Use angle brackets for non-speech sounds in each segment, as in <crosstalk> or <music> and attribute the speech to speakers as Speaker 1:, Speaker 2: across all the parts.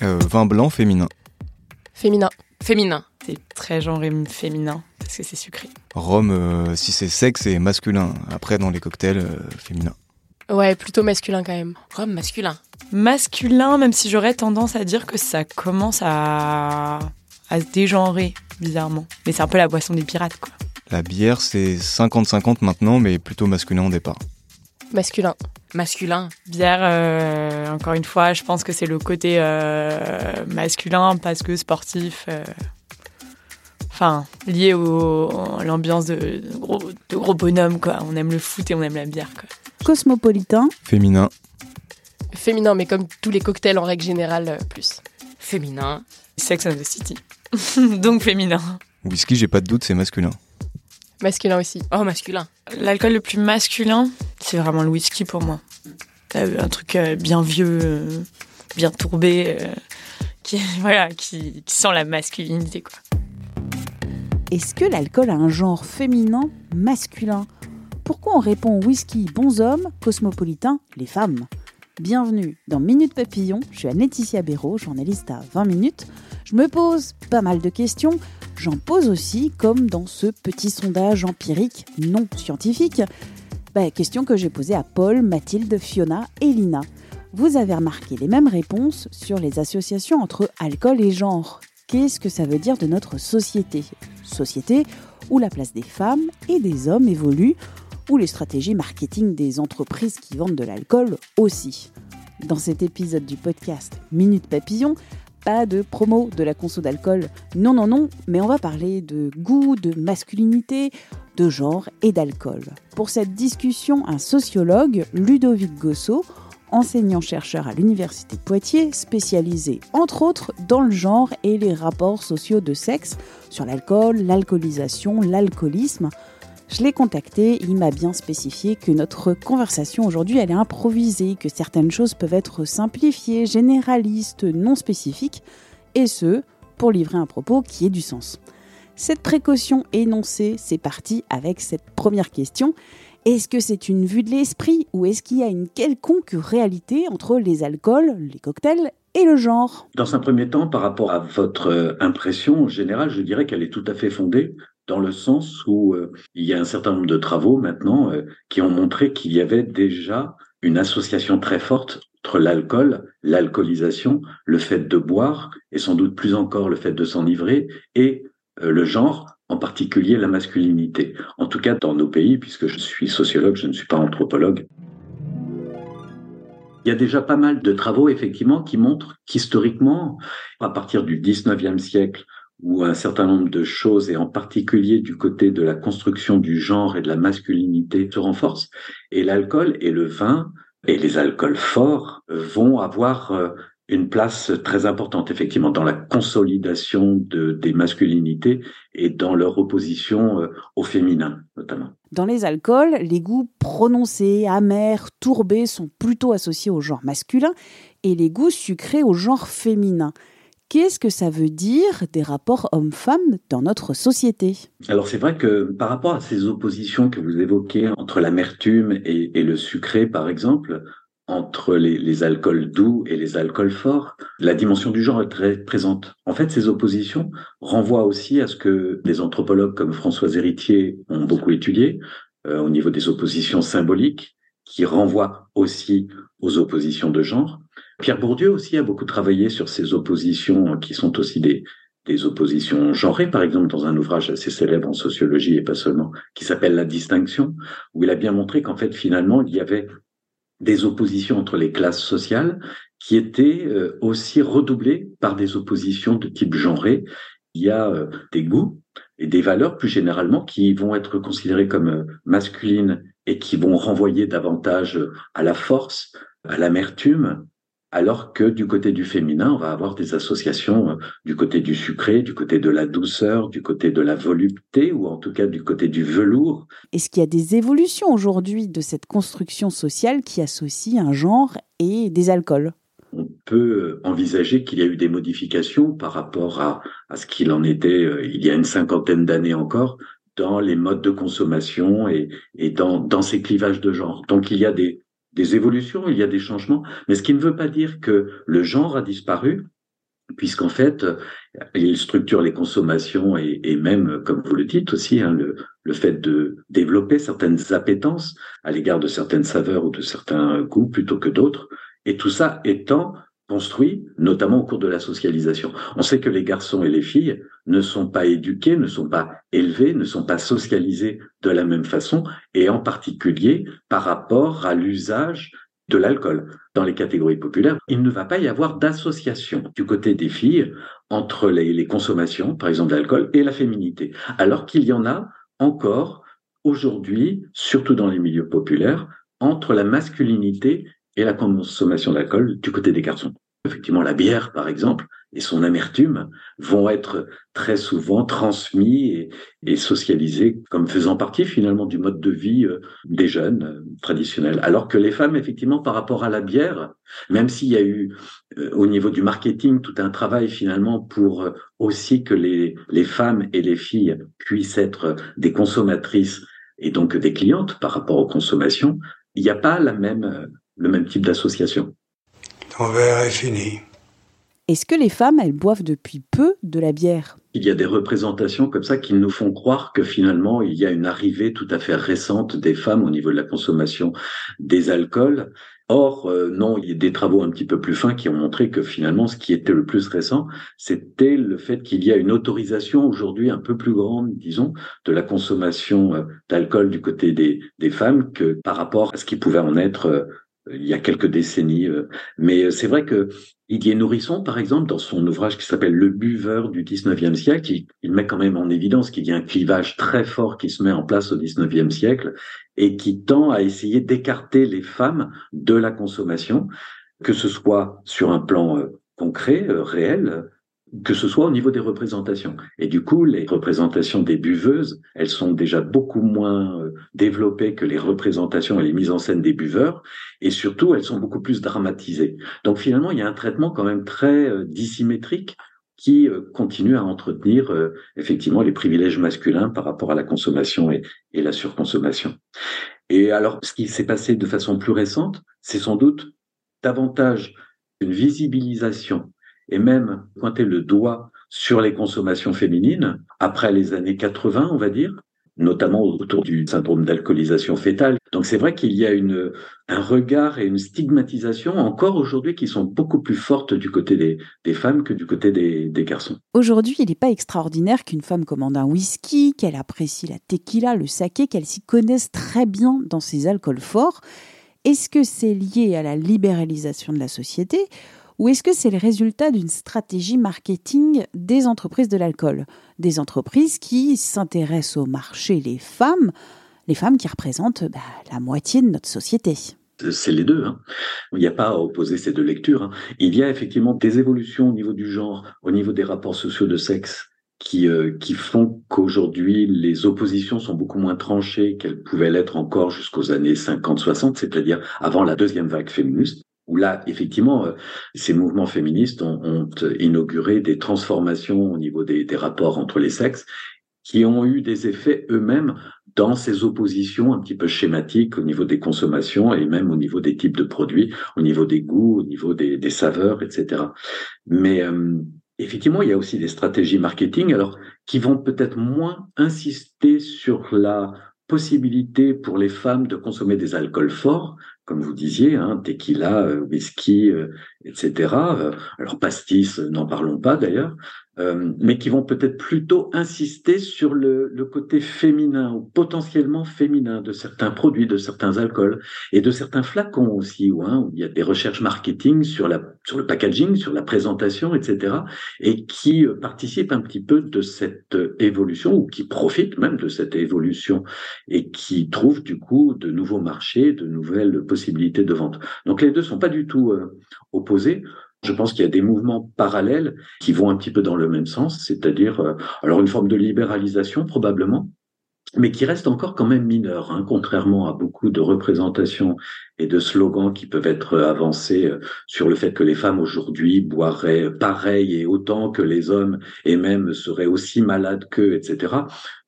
Speaker 1: Vin blanc féminin.
Speaker 2: Féminin.
Speaker 3: Féminin.
Speaker 4: C'est très genré féminin parce que c'est sucré.
Speaker 1: Rhum, euh, si c'est sec, c'est masculin. Après, dans les cocktails, euh, féminin.
Speaker 2: Ouais, plutôt masculin quand même.
Speaker 3: Rhum masculin.
Speaker 4: Masculin, même si j'aurais tendance à dire que ça commence à, à se dégenrer, bizarrement. Mais c'est un peu la boisson des pirates, quoi.
Speaker 1: La bière, c'est 50-50 maintenant, mais plutôt masculin au départ.
Speaker 2: Masculin.
Speaker 3: Masculin.
Speaker 4: Bière, euh, encore une fois, je pense que c'est le côté euh, masculin parce que sportif. euh, Enfin, lié au, à l'ambiance de, de gros, de gros bonhommes, quoi. On aime le foot et on aime la bière, quoi.
Speaker 5: Cosmopolitain,
Speaker 1: Féminin.
Speaker 2: Féminin, mais comme tous les cocktails en règle générale, euh, plus.
Speaker 3: Féminin.
Speaker 4: Sex and the City. <laughs> Donc féminin.
Speaker 1: Whisky, j'ai pas de doute, c'est masculin.
Speaker 2: Masculin aussi.
Speaker 3: Oh, masculin.
Speaker 4: L'alcool le plus masculin, c'est vraiment le whisky pour moi. Un truc euh, bien vieux, euh, bien tourbé, euh, <laughs> qui, voilà, qui, sent la masculinité, quoi.
Speaker 5: est-ce que l'alcool a un genre féminin, masculin? Pourquoi on répond whisky, bons hommes, cosmopolitain, les femmes? Bienvenue dans Minute Papillon, je suis Laetitia Béraud, journaliste à 20 minutes. Je me pose pas mal de questions, j'en pose aussi, comme dans ce petit sondage empirique non scientifique. Bah, question que j'ai posée à Paul, Mathilde, Fiona et Lina. Vous avez remarqué les mêmes réponses sur les associations entre alcool et genre. Qu'est-ce que ça veut dire de notre société? Société où la place des femmes et des hommes évolue, où les stratégies marketing des entreprises qui vendent de l'alcool aussi. Dans cet épisode du podcast Minute Papillon, pas de promo de la conso d'alcool, non, non, non, mais on va parler de goût, de masculinité, de genre et d'alcool. Pour cette discussion, un sociologue, Ludovic Gossot, enseignant-chercheur à l'Université de Poitiers, spécialisé entre autres dans le genre et les rapports sociaux de sexe, sur l'alcool, l'alcoolisation, l'alcoolisme. Je l'ai contacté, il m'a bien spécifié que notre conversation aujourd'hui elle est improvisée, que certaines choses peuvent être simplifiées, généralistes, non spécifiques, et ce, pour livrer un propos qui ait du sens. Cette précaution énoncée, c'est parti avec cette première question. Est-ce que c'est une vue de l'esprit ou est-ce qu'il y a une quelconque réalité entre les alcools, les cocktails et le genre?
Speaker 6: Dans un premier temps, par rapport à votre euh, impression générale, je dirais qu'elle est tout à fait fondée dans le sens où euh, il y a un certain nombre de travaux maintenant euh, qui ont montré qu'il y avait déjà une association très forte entre l'alcool, l'alcoolisation, le fait de boire et sans doute plus encore le fait de s'enivrer et le genre, en particulier la masculinité. En tout cas dans nos pays, puisque je suis sociologue, je ne suis pas anthropologue. Il y a déjà pas mal de travaux, effectivement, qui montrent qu'historiquement, à partir du 19e siècle, où un certain nombre de choses, et en particulier du côté de la construction du genre et de la masculinité, se renforcent, et l'alcool et le vin et les alcools forts euh, vont avoir euh, une place très importante, effectivement, dans la consolidation de, des masculinités et dans leur opposition euh, au féminin, notamment.
Speaker 5: Dans les alcools, les goûts prononcés, amers, tourbés sont plutôt associés au genre masculin et les goûts sucrés au genre féminin. Qu'est-ce que ça veut dire des rapports hommes-femmes dans notre société?
Speaker 6: Alors c'est vrai que par rapport à ces oppositions que vous évoquez entre l'amertume et, et le sucré, par exemple, entre les, alcools doux et les alcools forts, la dimension du genre est très présente. En fait, ces oppositions renvoient aussi à ce que les anthropologues comme Françoise Héritier ont beaucoup étudié euh, au niveau des oppositions symboliques, qui renvoient aussi aux oppositions de genre. Pierre Bourdieu aussi a beaucoup travaillé sur ces oppositions qui sont aussi des, des oppositions genrées, par exemple dans un ouvrage assez célèbre en sociologie et pas seulement, qui s'appelle La distinction, où il a bien montré qu'en fait finalement il y avait des oppositions entre les classes sociales qui étaient euh, aussi redoublées par des oppositions de type genré. Il y a euh, des goûts et des valeurs plus généralement qui vont être considérées comme euh, masculines et qui vont renvoyer davantage à la force, à l'amertume, alors que du côté du féminin, on va avoir des associations euh, du côté du sucré, du côté de la douceur, du côté de la volupté, ou en tout cas du côté du velours.
Speaker 5: Est-ce qu'il y a des évolutions aujourd'hui de cette construction sociale qui associe un genre et des alcools?
Speaker 6: On peut envisager qu'il y a eu des modifications par rapport à, ce qu'il en était euh, il y a une cinquantaine d'années encore dans les modes de consommation et, dans, dans ces clivages de genre. Donc il y a des, des évolutions, il y a des changements, mais ce qui ne veut pas dire que le genre a disparu, puisqu'en fait, il structure les consommations et, même, comme vous le dites aussi, hein, le, fait de développer certaines appétences à l'égard de certaines saveurs ou de certains goûts plutôt que d'autres, et tout ça étant construit, notamment au cours de la socialisation. On sait que les garçons et les filles ne sont pas éduqués, ne sont pas élevés, ne sont pas socialisés de la même façon, et en particulier par rapport à l'usage de l'alcool. Dans les catégories populaires, il ne va pas y avoir d'association du côté des filles entre les, consommations, par exemple d'alcool, et la féminité, alors qu'il y en a encore aujourd'hui, surtout dans les milieux populaires, entre la masculinité et la consommation d'alcool du côté des garçons. Effectivement, la bière, par exemple, et son amertume vont être très souvent transmis et, socialisés comme faisant partie finalement du mode de vie euh, des jeunes euh, traditionnels. Alors que les femmes, effectivement, par rapport à la bière, même s'il y a eu euh, au niveau du marketing tout un travail finalement pour aussi que les, les femmes et les filles puissent être des consommatrices et donc des clientes par rapport aux consommations, il n'y a pas la même le même type d'association.
Speaker 3: Ton verre est fini.
Speaker 5: Est-ce que les femmes, elles boivent depuis peu de la bière?
Speaker 6: Il y a des représentations comme ça qui nous font croire que finalement, il y a une arrivée tout à fait récente des femmes au niveau de la consommation des alcools. Or, euh, non, il y a des travaux un petit peu plus fins qui ont montré que finalement, ce qui était le plus récent, c'était le fait qu'il y a une autorisation aujourd'hui un peu plus grande, disons, de la consommation euh, d'alcool du côté des, des femmes que par rapport à ce qui pouvait en être euh, il y a quelques décennies. Euh. Mais euh, c'est vrai que Didier Nourisson, par exemple, dans son ouvrage qui s'appelle Le buveur du 19e siècle, il, met quand même en évidence qu'il y a un clivage très fort qui se met en place au 19e siècle et qui tend à essayer d'écarter les femmes de la consommation, que ce soit sur un plan euh, concret, réel, que ce soit au niveau des représentations. Et du coup, les représentations des buveuses, elles sont déjà beaucoup moins euh, développées que les représentations et les mises en scène des buveurs, et surtout, elles sont beaucoup plus dramatisées. Donc finalement, il y a un traitement quand même très euh, dissymétrique qui euh, continue à entretenir effectivement les privilèges masculins par rapport à la consommation et, et la surconsommation. Et alors, ce qui s'est passé de façon plus récente, c'est sans doute davantage une visibilisation et même pointer le doigt sur les consommations féminines après les années 80, on va dire, notamment autour du syndrome d'alcoolisation fétale. Donc c'est vrai qu'il y a une, un regard et une stigmatisation encore aujourd'hui qui sont beaucoup plus fortes du côté des, des femmes que du côté des, des garçons.
Speaker 5: Aujourd'hui, il n'est pas extraordinaire qu'une femme commande un whisky, qu'elle apprécie la tequila, le saké, qu'elle s'y connaisse très bien dans ces alcools forts. Est-ce que c'est lié à la libéralisation de la société ou est-ce que c'est le résultat d'une stratégie marketing des entreprises de l'alcool? Des entreprises qui s'intéressent au marché les femmes, les femmes qui représentent bah, la moitié de notre société
Speaker 6: c'est les deux. Hein. Il n'y a pas à opposer ces deux lectures. Hein. Il y a effectivement des évolutions au niveau du genre, au niveau des rapports sociaux de sexe, qui, euh, qui font qu'aujourd'hui, les oppositions sont beaucoup moins tranchées qu'elles pouvaient l'être encore jusqu'aux années 50-60, c'est-à-dire avant la deuxième vague féministe où là, effectivement, euh, ces mouvements féministes ont, inauguré des transformations au niveau des, rapports entre les sexes qui ont eu des effets eux-mêmes dans ces oppositions un petit peu schématiques au niveau des consommations et même au niveau des types de produits, au niveau des goûts, au niveau des, saveurs, etc. Mais euh, effectivement, il y a aussi des stratégies marketing, alors qui vont peut-être moins insister sur la possibilité pour les femmes de consommer des alcools forts, comme vous disiez, hein, tequila, whisky, etc. Alors pastis, n'en parlons pas d'ailleurs. Euh, mais qui vont peut-être plutôt insister sur le, le, côté féminin ou potentiellement féminin de certains produits, de certains alcools et de certains flacons aussi, où, hein, où il y a des recherches marketing sur, la, sur le packaging, sur la présentation, etc., et qui euh, participent un petit peu de cette euh, évolution ou qui profitent même de cette évolution et qui trouvent du coup de nouveaux marchés, de nouvelles possibilités de vente. Donc les deux sont pas du tout opposés. Je pense qu'il y a des mouvements parallèles qui vont un petit peu dans le même sens, c'est-à-dire euh, alors une forme de libéralisation probablement, mais qui reste encore quand même mineure, hein, contrairement à beaucoup de représentations et de slogans qui peuvent être avancés euh, sur le fait que les femmes aujourd'hui boiraient pareil et autant que les hommes et même seraient aussi malades qu'eux, etc.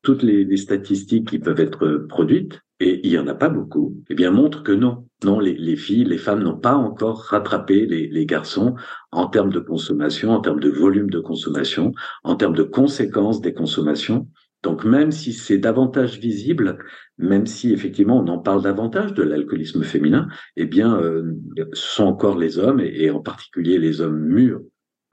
Speaker 6: Toutes les statistiques qui peuvent être produites et il y en a pas beaucoup, eh bien montre que non, non, les, filles, les femmes n'ont pas encore rattrapé les, les, garçons en termes de consommation, en termes de volume de consommation, en termes de conséquences des consommations. Donc même si c'est davantage visible, même si effectivement on en parle davantage de l'alcoolisme féminin, eh bien euh, ce sont encore les hommes et, en particulier les hommes mûrs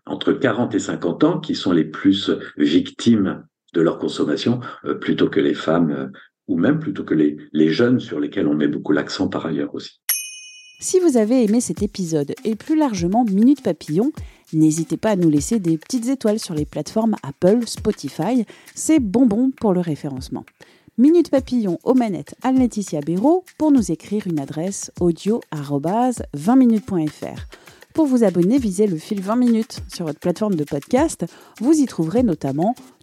Speaker 6: entre 40 et 50 ans qui sont les plus victimes de leur consommation euh, plutôt que les femmes euh, ou même plutôt que les, jeunes sur lesquels on met beaucoup l'accent par ailleurs aussi.
Speaker 5: Si vous avez aimé cet épisode et plus largement Minute Papillon, n'hésitez pas à nous laisser des petites étoiles sur les plateformes Apple, Spotify, c'est bonbon pour le référencement. Minute Papillon aux manettes à Laetitia Béraud pour nous écrire une adresse audio 20minutes.fr. Pour vous abonner, visez le fil 20 minutes sur votre plateforme de podcast. Vous y trouverez notamment